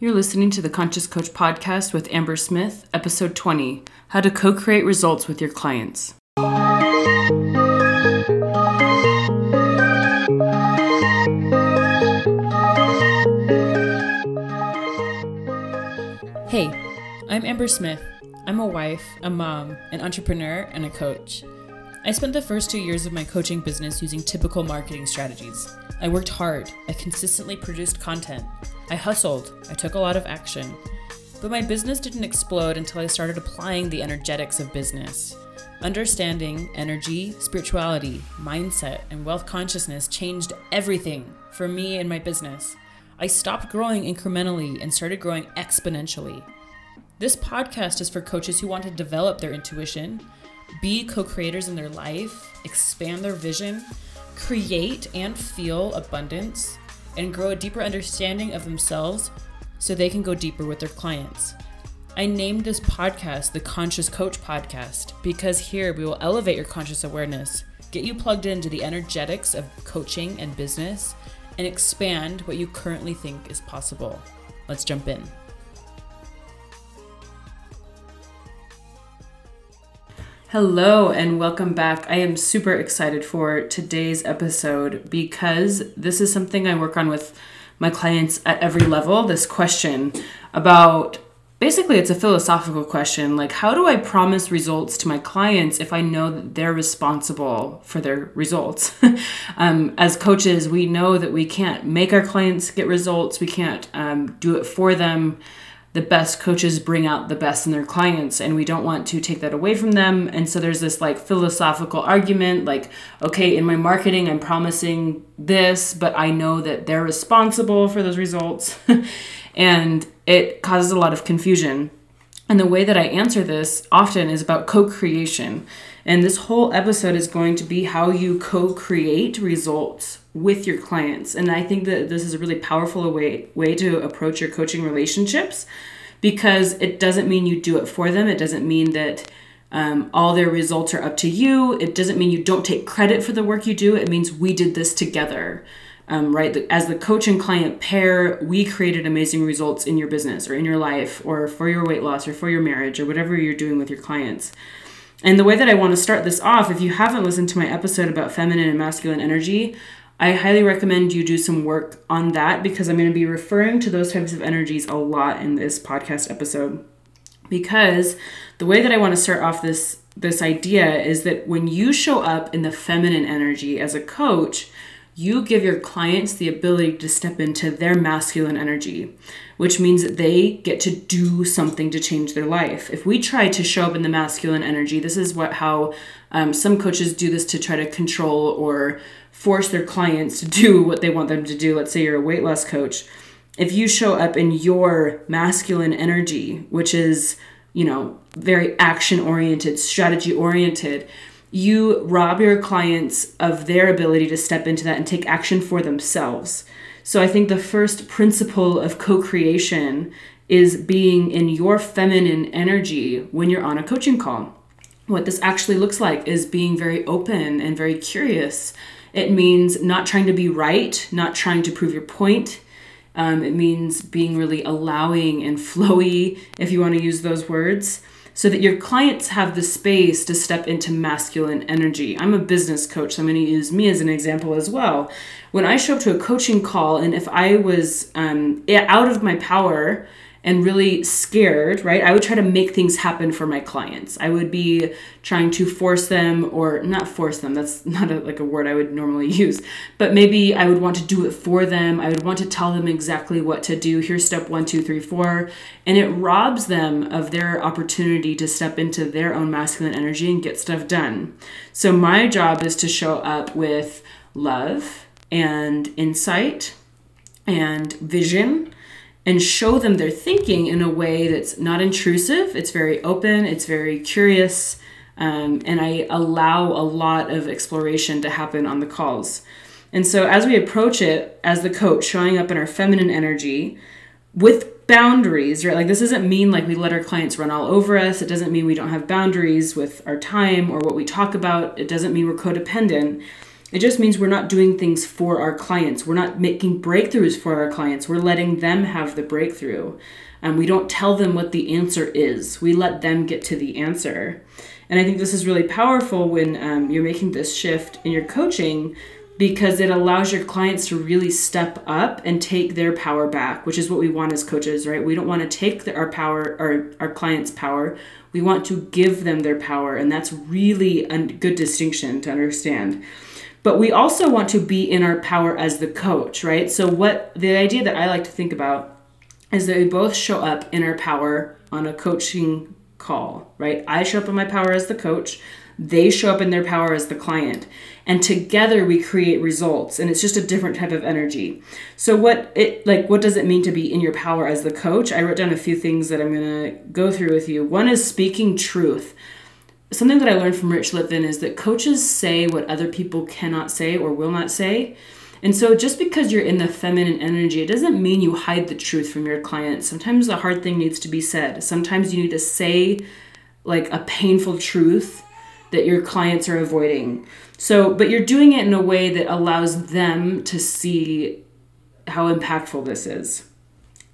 You're listening to the Conscious Coach podcast with Amber Smith, episode 20 How to Co Create Results with Your Clients. Hey, I'm Amber Smith. I'm a wife, a mom, an entrepreneur, and a coach. I spent the first two years of my coaching business using typical marketing strategies. I worked hard, I consistently produced content, I hustled, I took a lot of action. But my business didn't explode until I started applying the energetics of business. Understanding energy, spirituality, mindset, and wealth consciousness changed everything for me and my business. I stopped growing incrementally and started growing exponentially. This podcast is for coaches who want to develop their intuition, be co creators in their life, expand their vision, create and feel abundance, and grow a deeper understanding of themselves so they can go deeper with their clients. I named this podcast the Conscious Coach Podcast because here we will elevate your conscious awareness, get you plugged into the energetics of coaching and business, and expand what you currently think is possible. Let's jump in. Hello and welcome back. I am super excited for today's episode because this is something I work on with my clients at every level. This question about basically it's a philosophical question like how do i promise results to my clients if i know that they're responsible for their results um, as coaches we know that we can't make our clients get results we can't um, do it for them the best coaches bring out the best in their clients and we don't want to take that away from them. And so there's this like philosophical argument like okay in my marketing i'm promising this but i know that they're responsible for those results. And it causes a lot of confusion. And the way that i answer this often is about co-creation. And this whole episode is going to be how you co-create results with your clients. And I think that this is a really powerful way way to approach your coaching relationships because it doesn't mean you do it for them. It doesn't mean that um, all their results are up to you. It doesn't mean you don't take credit for the work you do. It means we did this together. Um, right? As the coach and client pair, we created amazing results in your business or in your life or for your weight loss or for your marriage or whatever you're doing with your clients. And the way that I want to start this off, if you haven't listened to my episode about feminine and masculine energy, I highly recommend you do some work on that because I'm going to be referring to those types of energies a lot in this podcast episode. Because the way that I want to start off this this idea is that when you show up in the feminine energy as a coach, you give your clients the ability to step into their masculine energy, which means that they get to do something to change their life. If we try to show up in the masculine energy, this is what how um, some coaches do this to try to control or force their clients to do what they want them to do. Let's say you're a weight loss coach. If you show up in your masculine energy, which is, you know, very action oriented, strategy oriented, you rob your clients of their ability to step into that and take action for themselves. So I think the first principle of co creation is being in your feminine energy when you're on a coaching call. What this actually looks like is being very open and very curious. It means not trying to be right, not trying to prove your point. Um, it means being really allowing and flowy, if you want to use those words so that your clients have the space to step into masculine energy. I'm a business coach, so I'm going to use me as an example as well. When I show up to a coaching call, and if I was um, out of my power, and really scared, right? I would try to make things happen for my clients. I would be trying to force them or not force them. That's not a, like a word I would normally use, but maybe I would want to do it for them. I would want to tell them exactly what to do. Here's step one, two, three, four. And it robs them of their opportunity to step into their own masculine energy and get stuff done. So my job is to show up with love and insight and vision and show them their thinking in a way that's not intrusive. It's very open, it's very curious, um, and I allow a lot of exploration to happen on the calls. And so, as we approach it as the coach, showing up in our feminine energy with boundaries, right? Like, this doesn't mean like we let our clients run all over us. It doesn't mean we don't have boundaries with our time or what we talk about. It doesn't mean we're codependent. It just means we're not doing things for our clients. We're not making breakthroughs for our clients. We're letting them have the breakthrough. And we don't tell them what the answer is. We let them get to the answer. And I think this is really powerful when um, you're making this shift in your coaching because it allows your clients to really step up and take their power back, which is what we want as coaches, right? We don't want to take the, our power, our, our clients' power. We want to give them their power. And that's really a good distinction to understand. But we also want to be in our power as the coach, right? So, what the idea that I like to think about is that we both show up in our power on a coaching call, right? I show up in my power as the coach, they show up in their power as the client. And together we create results and it's just a different type of energy. So what it like what does it mean to be in your power as the coach? I wrote down a few things that I'm going to go through with you. One is speaking truth. Something that I learned from Rich Litvin is that coaches say what other people cannot say or will not say. And so, just because you're in the feminine energy, it doesn't mean you hide the truth from your clients. Sometimes the hard thing needs to be said. Sometimes you need to say, like, a painful truth that your clients are avoiding. So, but you're doing it in a way that allows them to see how impactful this is.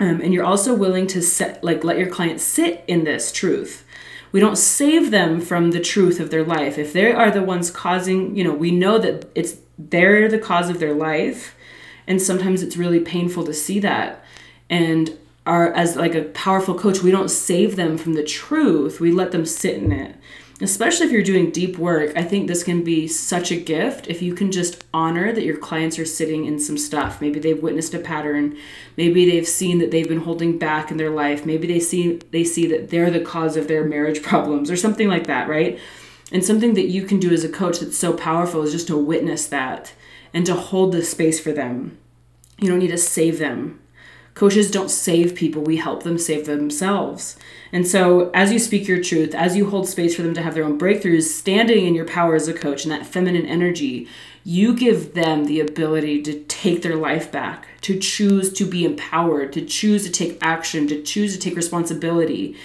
Um, and you're also willing to set, like, let your clients sit in this truth. We don't save them from the truth of their life. If they are the ones causing, you know, we know that it's they're the cause of their life and sometimes it's really painful to see that. And are as like a powerful coach we don't save them from the truth. We let them sit in it especially if you're doing deep work i think this can be such a gift if you can just honor that your clients are sitting in some stuff maybe they've witnessed a pattern maybe they've seen that they've been holding back in their life maybe they see they see that they're the cause of their marriage problems or something like that right and something that you can do as a coach that's so powerful is just to witness that and to hold the space for them. You don't need to save them. Coaches don't save people, we help them save themselves. And so, as you speak your truth, as you hold space for them to have their own breakthroughs, standing in your power as a coach and that feminine energy, you give them the ability to take their life back, to choose to be empowered, to choose to take action, to choose to take responsibility.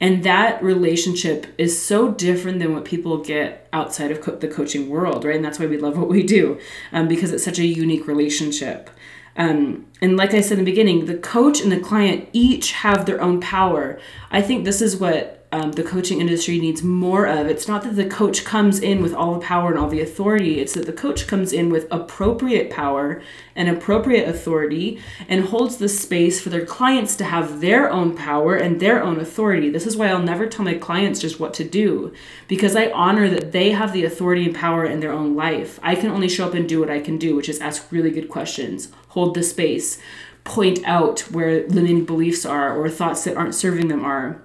And that relationship is so different than what people get outside of co- the coaching world, right? And that's why we love what we do, um, because it's such a unique relationship. Um, and like I said in the beginning, the coach and the client each have their own power. I think this is what um, the coaching industry needs more of. It's not that the coach comes in with all the power and all the authority, it's that the coach comes in with appropriate power and appropriate authority and holds the space for their clients to have their own power and their own authority. This is why I'll never tell my clients just what to do because I honor that they have the authority and power in their own life. I can only show up and do what I can do, which is ask really good questions, hold the space, point out where limiting beliefs are or thoughts that aren't serving them are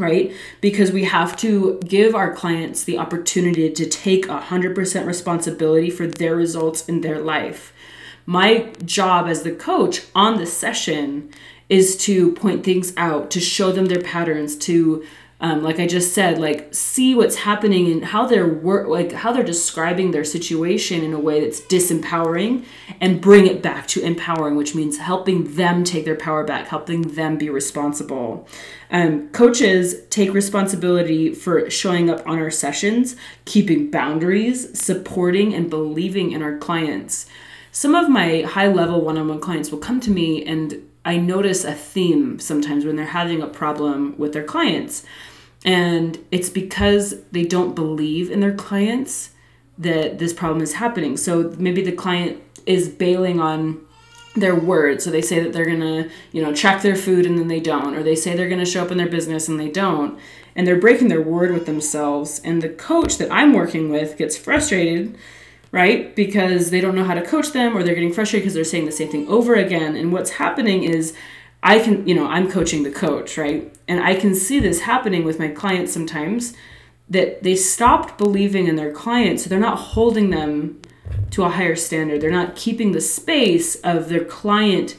right? Because we have to give our clients the opportunity to take 100% responsibility for their results in their life. My job as the coach on the session is to point things out, to show them their patterns, to um, like I just said, like see what's happening and how they're work, like how they're describing their situation in a way that's disempowering, and bring it back to empowering, which means helping them take their power back, helping them be responsible. Um, coaches take responsibility for showing up on our sessions, keeping boundaries, supporting and believing in our clients. Some of my high level one on one clients will come to me and I notice a theme sometimes when they're having a problem with their clients. And it's because they don't believe in their clients that this problem is happening. So maybe the client is bailing on their word. So they say that they're going to, you know, track their food and then they don't, or they say they're going to show up in their business and they don't. And they're breaking their word with themselves. And the coach that I'm working with gets frustrated, right? Because they don't know how to coach them or they're getting frustrated because they're saying the same thing over again. And what's happening is I can, you know, I'm coaching the coach, right? And I can see this happening with my clients sometimes that they stopped believing in their clients. So they're not holding them to a higher standard. They're not keeping the space of their client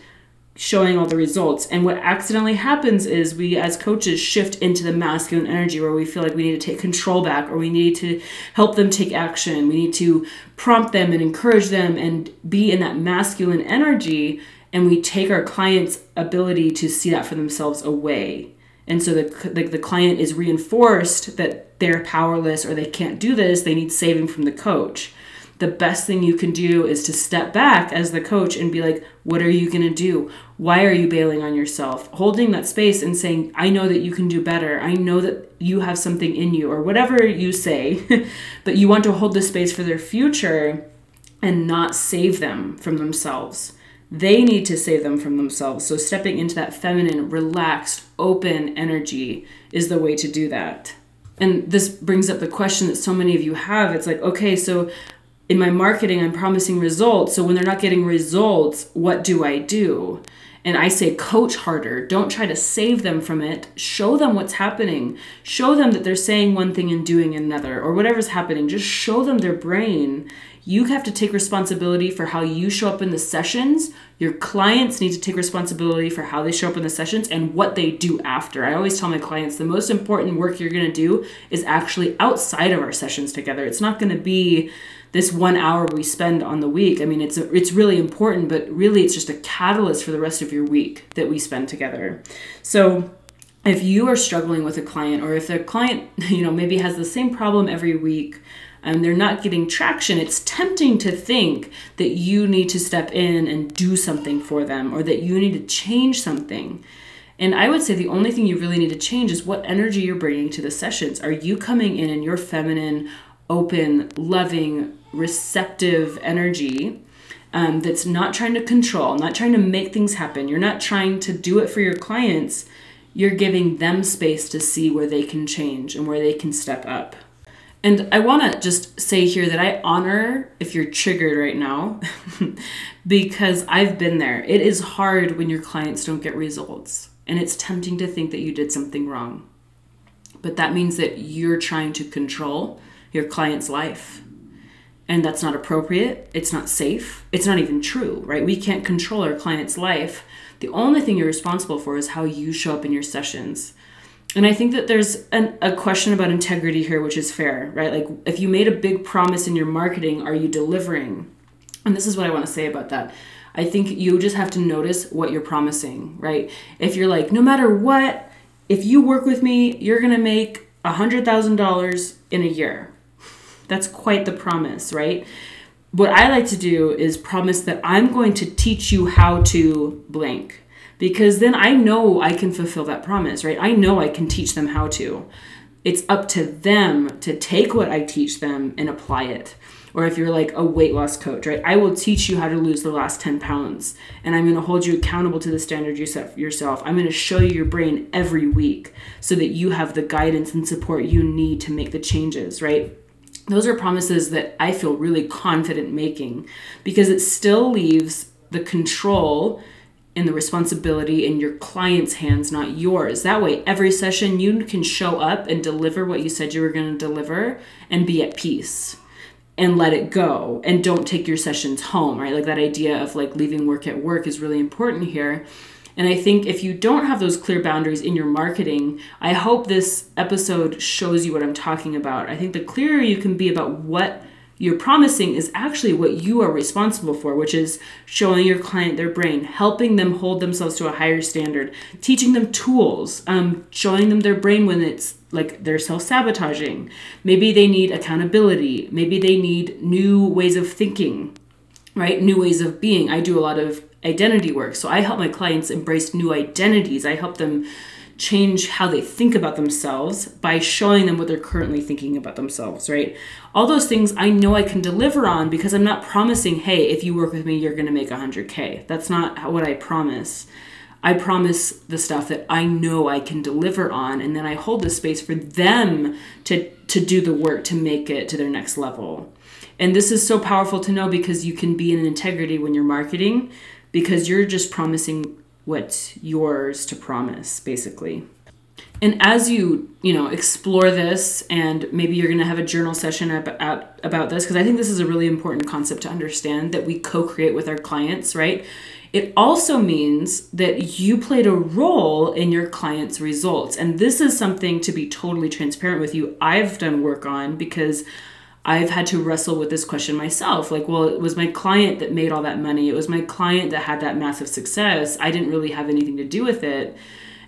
showing all the results. And what accidentally happens is we as coaches shift into the masculine energy where we feel like we need to take control back or we need to help them take action. We need to prompt them and encourage them and be in that masculine energy and we take our client's ability to see that for themselves away. And so the, the, the client is reinforced that they're powerless or they can't do this, they need saving from the coach. The best thing you can do is to step back as the coach and be like, what are you going to do? Why are you bailing on yourself? Holding that space and saying, I know that you can do better. I know that you have something in you, or whatever you say, but you want to hold the space for their future and not save them from themselves. They need to save them from themselves. So, stepping into that feminine, relaxed, open energy is the way to do that. And this brings up the question that so many of you have. It's like, okay, so in my marketing, I'm promising results. So when they're not getting results, what do I do? And I say, coach harder. Don't try to save them from it. Show them what's happening. Show them that they're saying one thing and doing another, or whatever's happening. Just show them their brain you have to take responsibility for how you show up in the sessions. Your clients need to take responsibility for how they show up in the sessions and what they do after. I always tell my clients the most important work you're going to do is actually outside of our sessions together. It's not going to be this one hour we spend on the week. I mean, it's a, it's really important, but really it's just a catalyst for the rest of your week that we spend together. So if you are struggling with a client or if the client, you know, maybe has the same problem every week, and they're not getting traction, it's tempting to think that you need to step in and do something for them or that you need to change something. And I would say the only thing you really need to change is what energy you're bringing to the sessions. Are you coming in in your feminine, open, loving, receptive energy? Um, that's not trying to control, not trying to make things happen. You're not trying to do it for your clients. You're giving them space to see where they can change and where they can step up. And I want to just say here that I honor if you're triggered right now because I've been there. It is hard when your clients don't get results, and it's tempting to think that you did something wrong. But that means that you're trying to control your client's life. And that's not appropriate. It's not safe. It's not even true, right? We can't control our client's life. The only thing you're responsible for is how you show up in your sessions and I think that there's an, a question about integrity here, which is fair, right? Like, if you made a big promise in your marketing, are you delivering? And this is what I want to say about that. I think you just have to notice what you're promising, right? If you're like, no matter what, if you work with me, you're going to make $100,000 in a year. That's quite the promise, right? What I like to do is promise that I'm going to teach you how to blank because then I know I can fulfill that promise, right? I know I can teach them how to. It's up to them to take what I teach them and apply it. Or if you're like a weight loss coach, right? I will teach you how to lose the last 10 pounds and I'm to hold you accountable to the standard you set for yourself. I'm to show you your brain every week so that you have the guidance and support you need to make the changes, right? Those are promises that I feel really confident making because it still leaves the control and the responsibility in your client's hands, not yours. That way, every session you can show up and deliver what you said you were going to deliver and be at peace and let it go and don't take your sessions home, right? Like that idea of like leaving work at work is really important here. And I think if you don't have those clear boundaries in your marketing, I hope this episode shows you what I'm talking about. I think the clearer you can be about what you're promising is actually what you are responsible for, which is showing your client their brain, helping them hold themselves to a higher standard, teaching them tools, um, showing them their brain when it's like they're self sabotaging. Maybe they need accountability. Maybe they need new ways of thinking, right? New ways of being. I do a lot of identity work. So I help my clients embrace new identities. I help them change how they think about themselves by showing them what they're currently thinking about themselves, right? All those things I know I can deliver on because I'm not promising, hey, if you work with me, you're going to make 100K. That's not what I promise. I promise the stuff that I know I can deliver on, and then I hold the space for them to, to do the work to make it to their next level. And this is so powerful to know because you can be in integrity when you're marketing because you're just promising what's yours to promise, basically. And as you, you know, explore this, and maybe you're going to have a journal session about, about this, because I think this is a really important concept to understand that we co create with our clients, right? It also means that you played a role in your client's results. And this is something to be totally transparent with you, I've done work on because I've had to wrestle with this question myself. Like, well, it was my client that made all that money. It was my client that had that massive success. I didn't really have anything to do with it.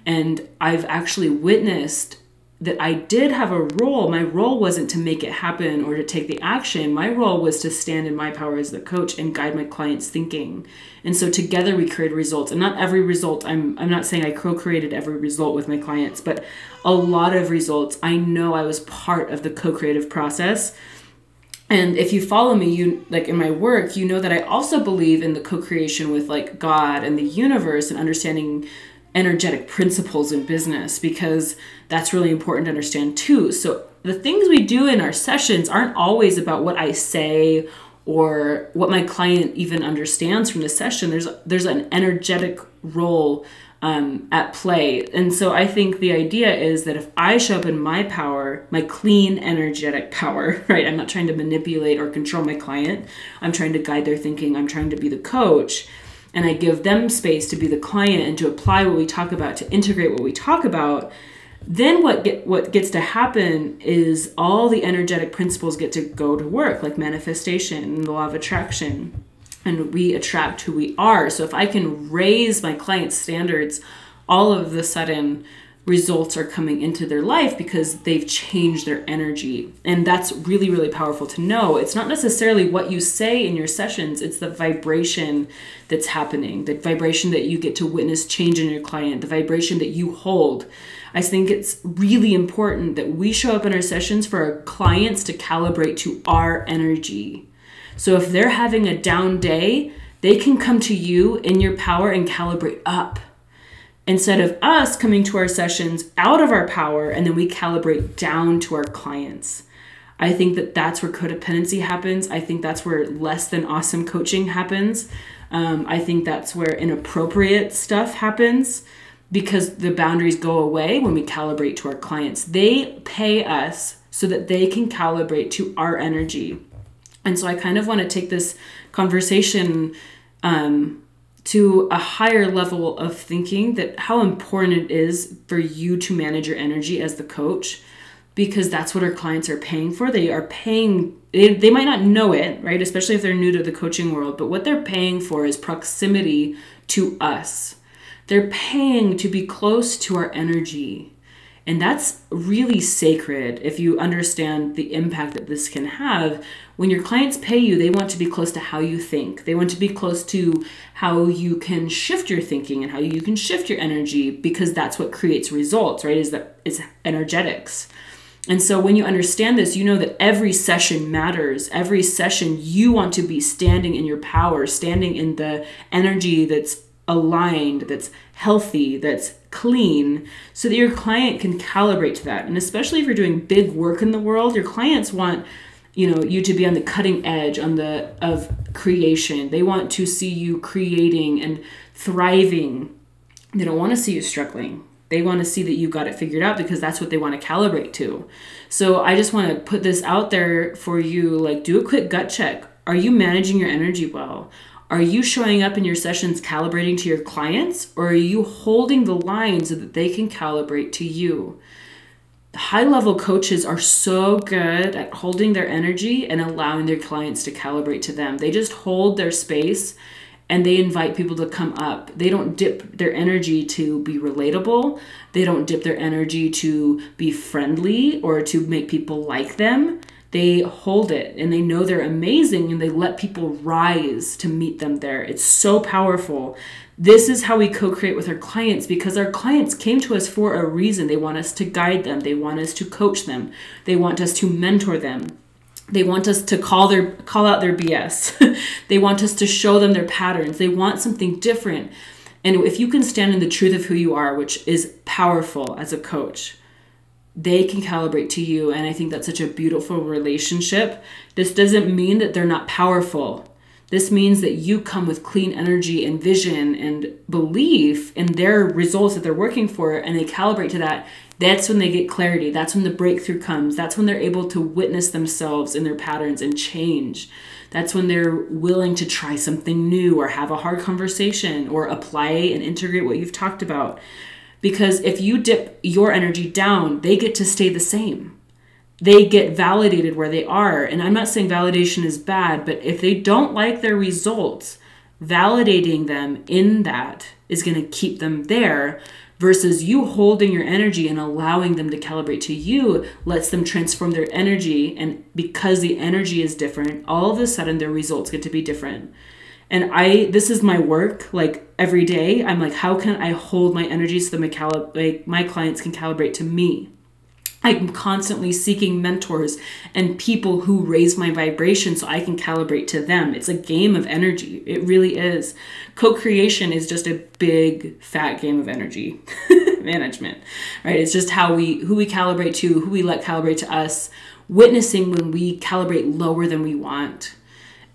And I've actually witnessed that I did have a role. My role wasn't to make it happen or to take the action. My role was to stand in my power as the coach and guide my clients' thinking. And so together we created results. And not every result, I'm I'm not saying I co-created every result with my clients, but a lot of results I know I was part of the co-creative process. And if you follow me, you like in my work, you know that I also believe in the co-creation with like God and the universe and understanding energetic principles in business because that's really important to understand too. So the things we do in our sessions aren't always about what I say or what my client even understands from the session. There's there's an energetic role um, at play, and so I think the idea is that if I show up in my power, my clean energetic power, right? I'm not trying to manipulate or control my client. I'm trying to guide their thinking. I'm trying to be the coach and I give them space to be the client and to apply what we talk about, to integrate what we talk about, then what get what gets to happen is all the energetic principles get to go to work, like manifestation, and the law of attraction, and we attract who we are. So if I can raise my client's standards, all of the sudden results are coming into their life because they've changed their energy. And that's really, really powerful to know. It's not necessarily what you say in your sessions, it's the vibration that's happening, the vibration that you get to witness change in your client, the vibration that you hold. I think it's really important that we show up in our sessions for our clients to calibrate to our energy. So if they're having a down day, they can come to you in your power and calibrate up instead of us coming to our sessions out of our power and then we calibrate down to our clients. I think that that's where codependency happens. I think that's where less than awesome coaching happens. Um, I think that's where inappropriate stuff happens because the boundaries go away when we calibrate to our clients. They pay us so that they can calibrate to our energy. And so I kind of want to take this conversation um, to a higher level of thinking that how important it is for you to manage your energy as the coach because that's what our clients are paying for. They are paying they, they might not know it right? Especially if they're new to the coaching world but what they're paying for is proximity to us. They're paying to be close to our energy and that's really sacred if you understand the impact that this can have. When your clients pay you, they want to be close to how you think. They want to be close to how you can shift your thinking and how you can shift your energy because that's what creates results, right? Is that it's energetics. And so when you understand this, you know that every session matters. Every session you want to be standing in your power, standing in the energy that's aligned, that's healthy, that's clean, so that your client can calibrate to that. And especially if you're doing big work in the world, your clients want you know you to be on the cutting edge on the of creation. They want to see you creating and thriving. They don't want to see you struggling. They want to see that you got it figured out because that's what they want to calibrate to. So I just want to put this out there for you like do a quick gut check. Are you managing your energy well? Are you showing up in your sessions calibrating to your clients, or are you holding the line so that they can calibrate to you? High level coaches are so good at holding their energy and allowing their clients to calibrate to them. They just hold their space and they invite people to come up. They don't dip their energy to be relatable. They don't dip their energy to be friendly or to make people like them they hold it and they know they're amazing and they let people rise to meet them there. It's so powerful. This is how we co create with our clients because our clients came to us for a reason. They want us to guide them, they want us to coach them, they want us to mentor them. They want us to call their call out their BS. they want us to show them their patterns. They want something different. And if you can stand in the truth of who you are, which is powerful as a coach, they can calibrate to you. And I think that's such a beautiful relationship. This doesn't mean that they're not powerful. This means that you come with clean energy and vision and belief in their results that they're working for, and they calibrate to that. That's when they get clarity. That's when the breakthrough comes. That's when they're able to witness themselves in their patterns and change. That's when they're willing to try something new or have a hard conversation or apply and integrate what you've talked about because if you dip your energy down, they get to stay the same. They get validated where they are. And I'm not saying validation is bad, but if they don't like their results, validating them in that is going to keep them there versus you holding your energy and allowing them to calibrate to you lets them transform their energy and because the energy is different all of a sudden their results get to be different and i this is my work like every day i'm like how can i hold my energy so that my, calib- like, my clients can calibrate to me I'm constantly seeking mentors and people who raise my vibration so I can calibrate to them. It's a game of energy. It really is. Co creation is just a big, fat game of energy management, right? It's just how we, who we calibrate to, who we let calibrate to us, witnessing when we calibrate lower than we want.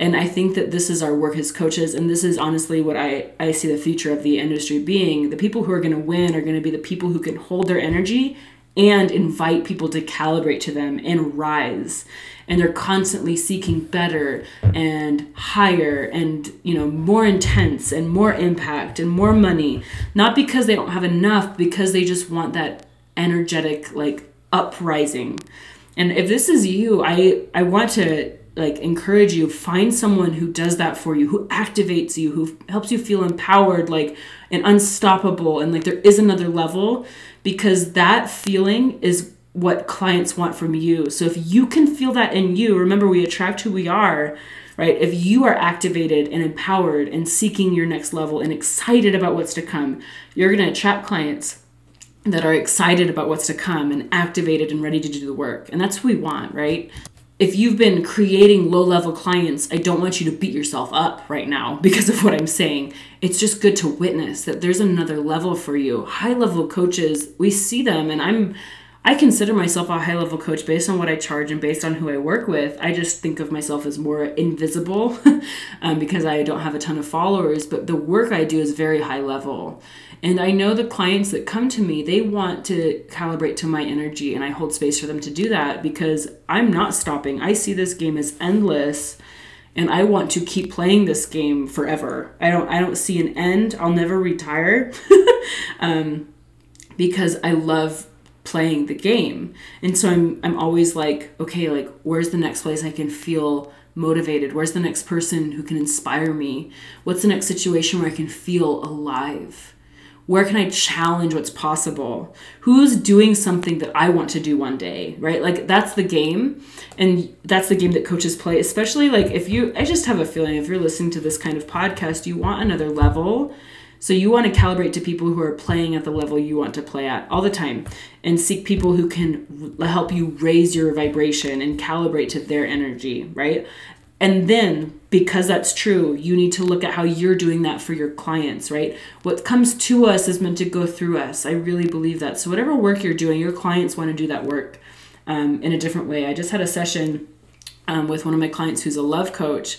And I think that this is our work as coaches, and this is honestly what I, I see the future of the industry being. The people who are going to win are going to be the people who can hold their energy and invite people to calibrate to them and rise. And they're constantly seeking better and higher and you know more intense and more impact and more money. Not because they don't have enough because they just want that energetic like uprising. And if this is you i i want to like encourage you find someone who does that for you who activates you who helps you feel empowered like and unstoppable and like there is another level because that feeling is what clients want from you. So if you can feel that in you, remember we attract who we are, right? If you are activated and empowered and seeking your next level and excited about what's to come, you're going to attract clients that are excited about what's to come and activated and ready to do the work. And that's what we want, right? If you've been creating low level clients, I don't want you to beat yourself up right now because of what I'm saying. It's just good to witness that there's another level for you. High level coaches, we see them, and I'm I consider myself a high level coach based on what I charge and based on who I work with. I just think of myself as more invisible um, because I don't have a ton of followers, but the work I do is very high level. And I know the clients that come to me, they want to calibrate to my energy, and I hold space for them to do that because I'm not stopping. I see this game as endless and I want to keep playing this game forever. I don't I don't see an end. I'll never retire. um, because I love playing the game. And so I'm I'm always like, okay, like where's the next place I can feel motivated? Where's the next person who can inspire me? What's the next situation where I can feel alive? Where can I challenge what's possible? Who's doing something that I want to do one day, right? Like that's the game. And that's the game that coaches play, especially like if you I just have a feeling if you're listening to this kind of podcast, you want another level so you want to calibrate to people who are playing at the level you want to play at all the time and seek people who can help you raise your vibration and calibrate to their energy, right? And then, because that's true, you need to look at how you're doing that for your clients, right? What comes to us is meant to go through us. I really believe that. So, whatever work you're doing, your clients want to do that work um, in a different way. I just had a session um, with one of my clients who's a love coach,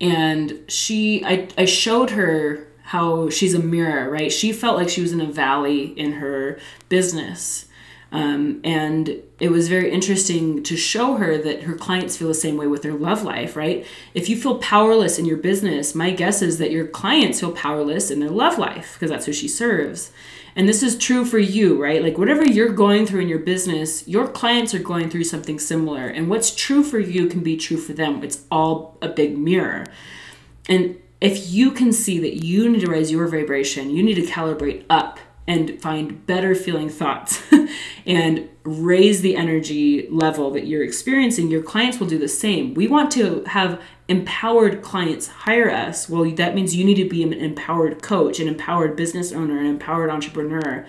and she, I, I showed her how she's a mirror, right? She felt like she was in a valley in her business. Um, and it was very interesting to show her that her clients feel the same way with their love life, right? If you feel powerless in your business, my guess is that your clients feel powerless in their love life because that's who she serves. And this is true for you, right? Like whatever you're going through in your business, your clients are going through something similar. And what's true for you can be true for them. It's all a big mirror. And if you can see that you need to raise your vibration, you need to calibrate up and find better feeling thoughts and raise the energy level that you're experiencing, your clients will do the same. We want to have empowered clients hire us. Well, that means you need to be an empowered coach, an empowered business owner, an empowered entrepreneur.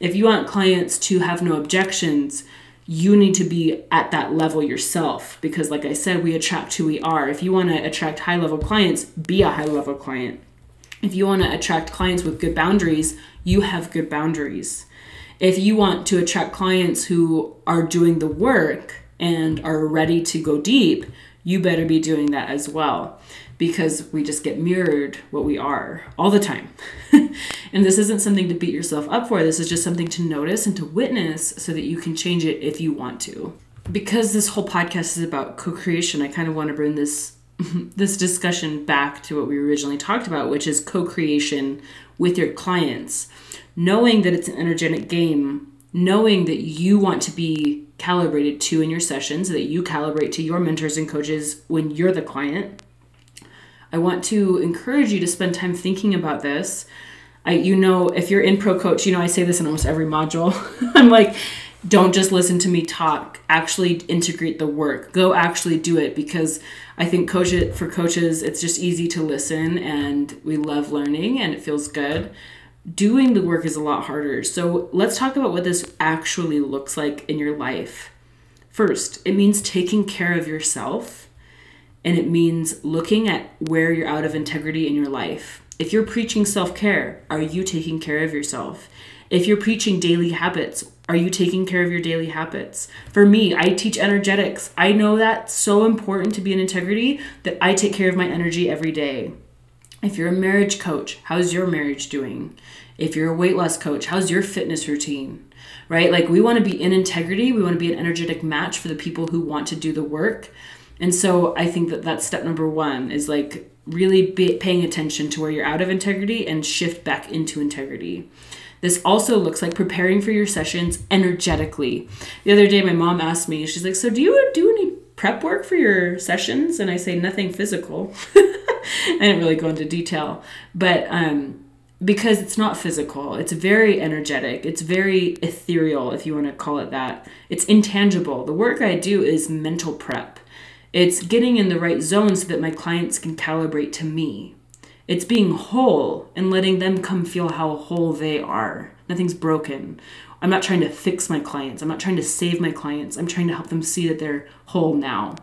If you want clients to have no objections, you need to be at that level yourself because like i said we attract who we are. If you want to attract high level clients be a high level client. If you want to attract clients with good boundaries you have good boundaries. If you want to attract clients who are doing the work and are ready to go deep you better be doing that as well because we just get mirrored what we are all the time. and this isn't something to beat yourself up for. This is just something to notice and to witness so that you can change it if you want to. Because this whole podcast is about co-creation, I kind of want to bring this this discussion back to what we originally talked about, which is co-creation with your clients. Knowing that it's an energetic game, knowing that you want to be calibrated to in your sessions, that you calibrate to your mentors and coaches when you're the client I want to encourage you to spend time thinking about this. I, you know, if you're in pro coach, you know, I say this in almost every module. I'm like, don't just listen to me talk. Actually integrate the work. Go actually do it because I think coach it for coaches, it's just easy to listen and we love learning and it feels good. Doing the work is a lot harder. So let's talk about what this actually looks like in your life. First, it means taking care of yourself and it means looking at where you're out of integrity in your life if you're preaching self care, are you taking care of yourself? If you're preaching daily habits, are you taking care of your daily habits? For me, I teach energetics. I know that's so important to be in integrity that I take care of my energy every day. If you're a marriage coach, how's your marriage doing? If you're a weight loss coach, how's your fitness routine? Right? Like, we want to be in integrity. We want to be an energetic match for the people who want to do the work. And so I think that that's step number one is like really paying attention to where you're out of integrity and shift back into integrity. This also looks like preparing for your sessions energetically. The other day, my mom asked me, she's like, So, do you do any prep work for your sessions? And I say, Nothing physical. I didn't really go into detail, but um, because it's not physical, it's very energetic, it's very ethereal, if you want to call it that. It's intangible. The work I do is mental prep. It's getting in the right zone so that my clients can calibrate to me. It's being whole and letting them come feel how whole they are. Nothing's broken. I'm not trying to fix my clients. I'm not trying to save my clients. I'm trying to help them see that they're whole now,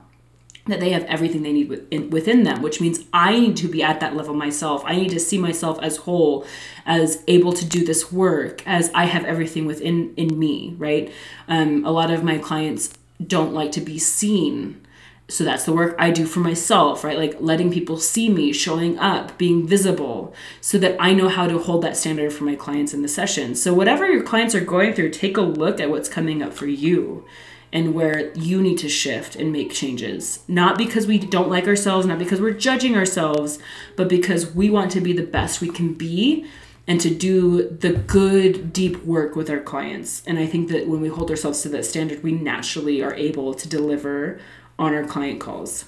that they have everything they need within, within them, which means I need to be at that level myself. I need to see myself as whole, as able to do this work, as I have everything within in me, right? Um, a lot of my clients don't like to be seen so that's the work I do for myself, right? Like letting people see me, showing up, being visible, so that I know how to hold that standard for my clients in the session. So, whatever your clients are going through, take a look at what's coming up for you and where you need to shift and make changes. Not because we don't like ourselves, not because we're judging ourselves, but because we want to be the best we can be and to do the good, deep work with our clients. And I think that when we hold ourselves to that standard, we naturally are able to deliver on our client calls.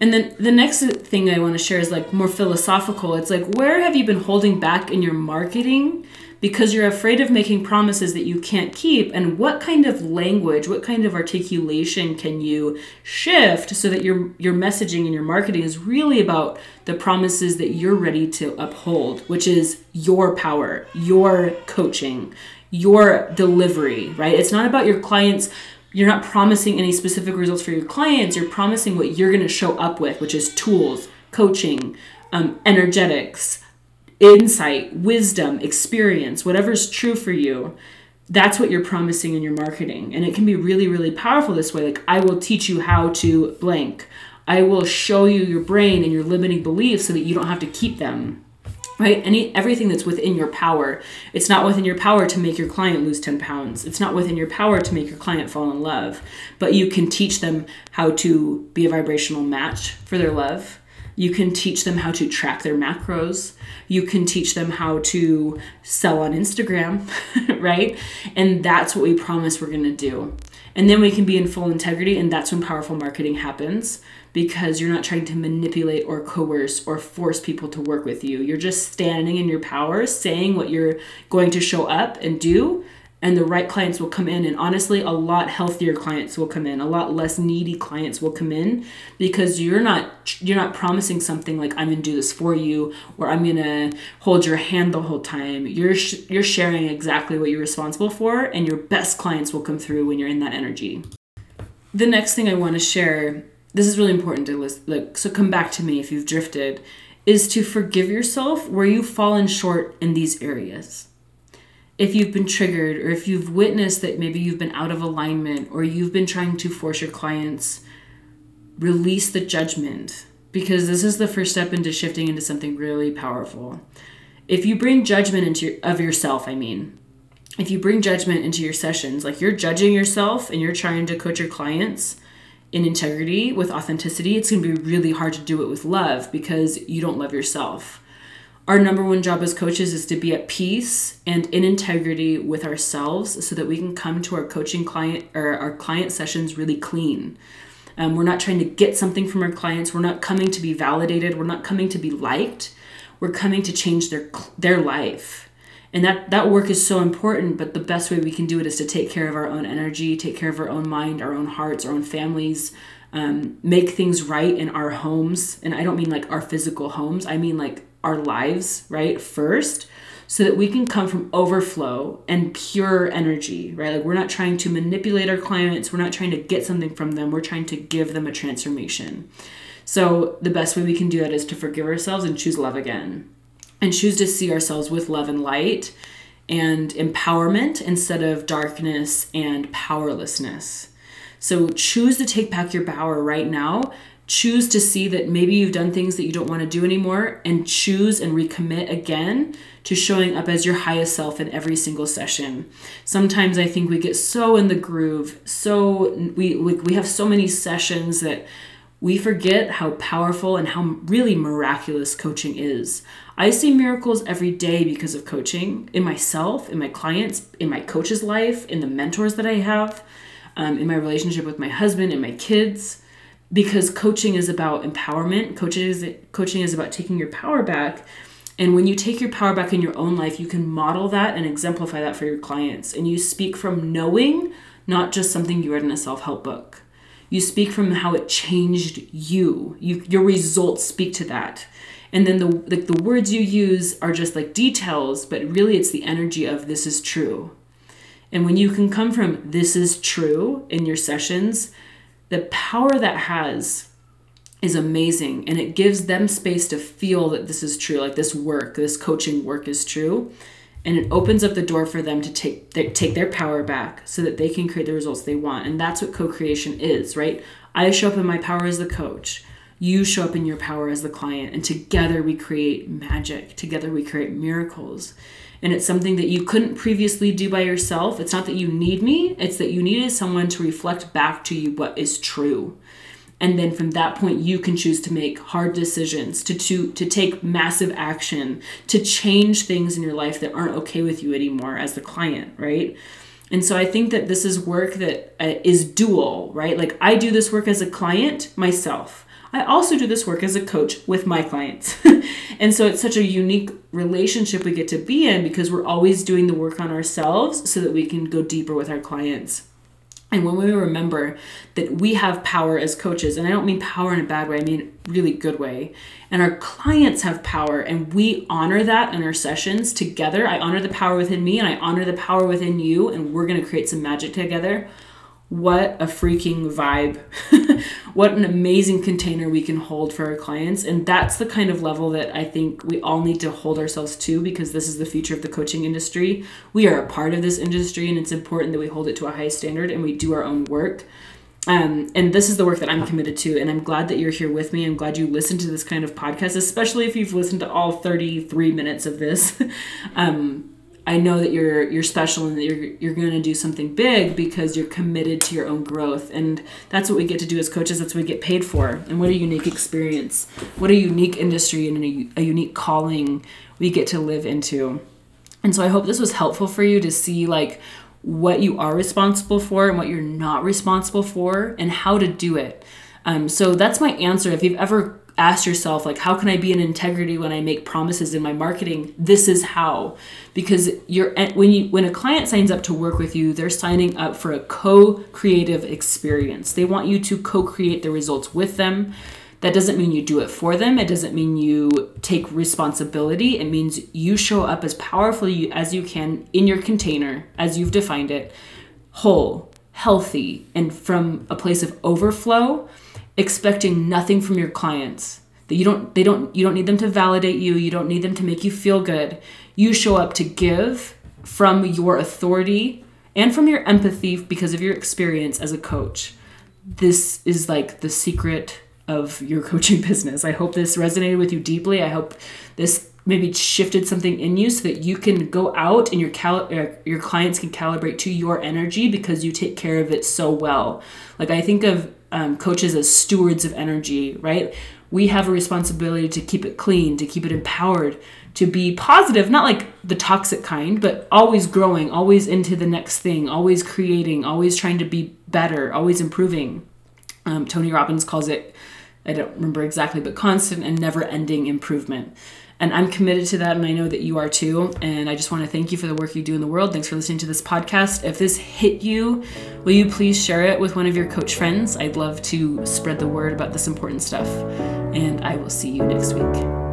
And then the next thing I want to share is like more philosophical. It's like, where have you been holding back in your marketing because you're afraid of making promises that you can't keep? And what kind of language, what kind of articulation can you shift so that your, your messaging and your marketing is really about the promises that you're ready to uphold, which is your power, your coaching, your delivery, right? It's not about your clients you're not promising any specific results for your clients. You're promising what you're going to show up with, which is tools, coaching, um, energetics, insight, wisdom, experience, whatever's true for you. That's what you're promising in your marketing. And it can be really, really powerful this way. Like, I will teach you how to blank. I will show you your brain and your limiting beliefs so that you don't have to keep them right? Any everything that's within your power it's not within your power to make your client lose 10 pounds. It's not within your power to make your client fall in love. But you can teach them how to be a vibrational match for their love. You can teach them how to track their macros. You can teach them how to sell on instagram right? And that's what we promise we're going to do and then we can be in full integrity and that's when powerful marketing happens because you're not trying to manipulate or coerce or force people to work with you. You're just standing in your power, saying what you're going to show up and do, and the right clients will come in. And honestly a lot healthier clients will come in. A lot less needy clients will come in because you're not you're not promising something like i'm going to do this for you or i'm going to hold your hand the whole time. You're sh- you're sharing exactly what you're responsible for and your best clients will come through when you're in that energy. The next thing i want to share this is really important to list like so come back to me if you've drifted is to forgive yourself where you've fallen short in these areas if you've been triggered or if you've witnessed that maybe you've been out of alignment or you've been trying to force your clients release the judgment. Because this is the first step into shifting into something really powerful. If you bring judgment into your, of yourself i mean. If you bring judgment into your sessions like you're judging yourself and you're trying to coach your clients in integrity, with authenticity, it's going to be really hard to do it with love because you don't love yourself. Our number one job as coaches is to be at peace and in integrity with ourselves so that we can come to our coaching client or our client sessions really clean. Um, we're not trying to get something from our clients. We're not coming to be validated. We're not coming to be liked. we're coming to change their their life. And that that work is so important, but the best way we can do it is to take care of our own energy, take care of our own mind, our own hearts, our own families, um, make things right in our homes. And I don't mean like our physical homes, I mean like our lives, right? First, so that we can come from overflow and pure energy, right? Like we're not trying to manipulate our clients, we're not trying to get something from them, we're trying to give them a transformation. So the best way we can do that is to forgive ourselves and choose love again. And choose to see ourselves with love and light and empowerment instead of darkness and powerlessness. So choose to take back your power right now choose to see that maybe you've done things that you don't want to do anymore and choose and recommit again to showing up as your highest self in every single session. Sometimes I think we get so in the groove, so we we, we have so many sessions that we forget how powerful and how really miraculous coaching is. I see miracles every day because of coaching in myself, in my clients, in my coach's life, in the mentors that I have, um, in my relationship with my husband and my kids because coaching is about empowerment. Coaching is coaching is about taking your power back. And when you take your power back in your own life you can model that and exemplify that for your clients. And you speak from knowing not just something you read in a self-help book. You speak from how it changed you, you your results speak to that. And then the like the words you use are just like details but really it's the energy of this is true. And when you can come from this is true in your sessions the power that has is amazing and it gives them space to feel that this is true like this work this coaching work is true. And it opens up the door for them to take their, take their power back so that they can create the results they want. And that's what co-creation is right? I show up in my power as the coach. You show up in your power as the client. And together we create magic. Together we create miracles and it's something that you couldn't previously do by yourself. It's not that you need me, it's that you needed someone to reflect back to you what is true. And then from that point you can choose to make hard decisions, to to to take massive action, to change things in your life that aren't okay with you anymore as the client, right? And so I think that this is work that uh, dual, right? Like I do this work as a client myself. I also do this work as a coach with my clients. and so it's such a unique relationship we get to be in because we're always doing the work on ourselves so that we can go deeper with our clients. And when we remember that we have power as coaches, and I don't mean power in a bad way, I mean really good way, and our clients have power, and we honor that in our sessions together. I honor the power within me, and I honor the power within you, and we're gonna create some magic together what a freaking vibe. what an amazing container we can hold for our clients. And that's the kind of level that I think we all need to hold ourselves to because this is the future of the coaching industry. We are a part of this industry and it's important that we hold it to a high standard and we do our own work. Um, and this is the work that I'm committed to. And I'm glad that you're here with me. I'm glad you listened to this kind of podcast, especially if you've listened to all 33 minutes of this. um, I know that you're you're special and that you're you're going to do something big because you're committed to your own growth. And that's what we get to do as coaches. That's what we get paid for. And what a unique experience. What a unique industry and a, a unique calling we get to live into. And so I hope this was helpful for you to see like what you are responsible for and what you're not responsible for and how to do it. Um, so that's my answer. If you've ever ask yourself like how can i be in integrity when i make promises in my marketing? This is how. Because you're when you when a client signs up to work with you they're signing up for a co-creative experience. They want you to co-create the results with them. That doesn't mean you do it for them. It doesn't mean you take responsibility. It means you show up as powerfully as you can in your container as you've defined it whole healthy and from a place of overflow expecting nothing from your clients. That you don't they don't you don't need them to validate you you don't need them to make you feel good. You show up to give from your authority and from your empathy because of your experience as a coach. This is like the secret of your coaching business. I hope this resonated with you deeply. I hope this maybe shifted something in you so that you can go out and your cal- uh, your clients can calibrate to your energy because you take care of it so well. Like i think of um, coaches as stewards of energy, right? We have a responsibility to keep it clean, to keep it empowered, to be positive, not like the toxic kind, but always growing, always into the next thing, always creating, always trying to be better, always improving. Um, Tony Robbins calls it, I don't remember exactly, but constant and never ending improvement. And I'm committed to that, and I know that you are too. And I just want to thank you for the work you do in the world. Thanks for listening to this podcast. If this hit you, will you please share it with one of your coach friends? I'd love to spread the word about this important stuff. And I will see you next week.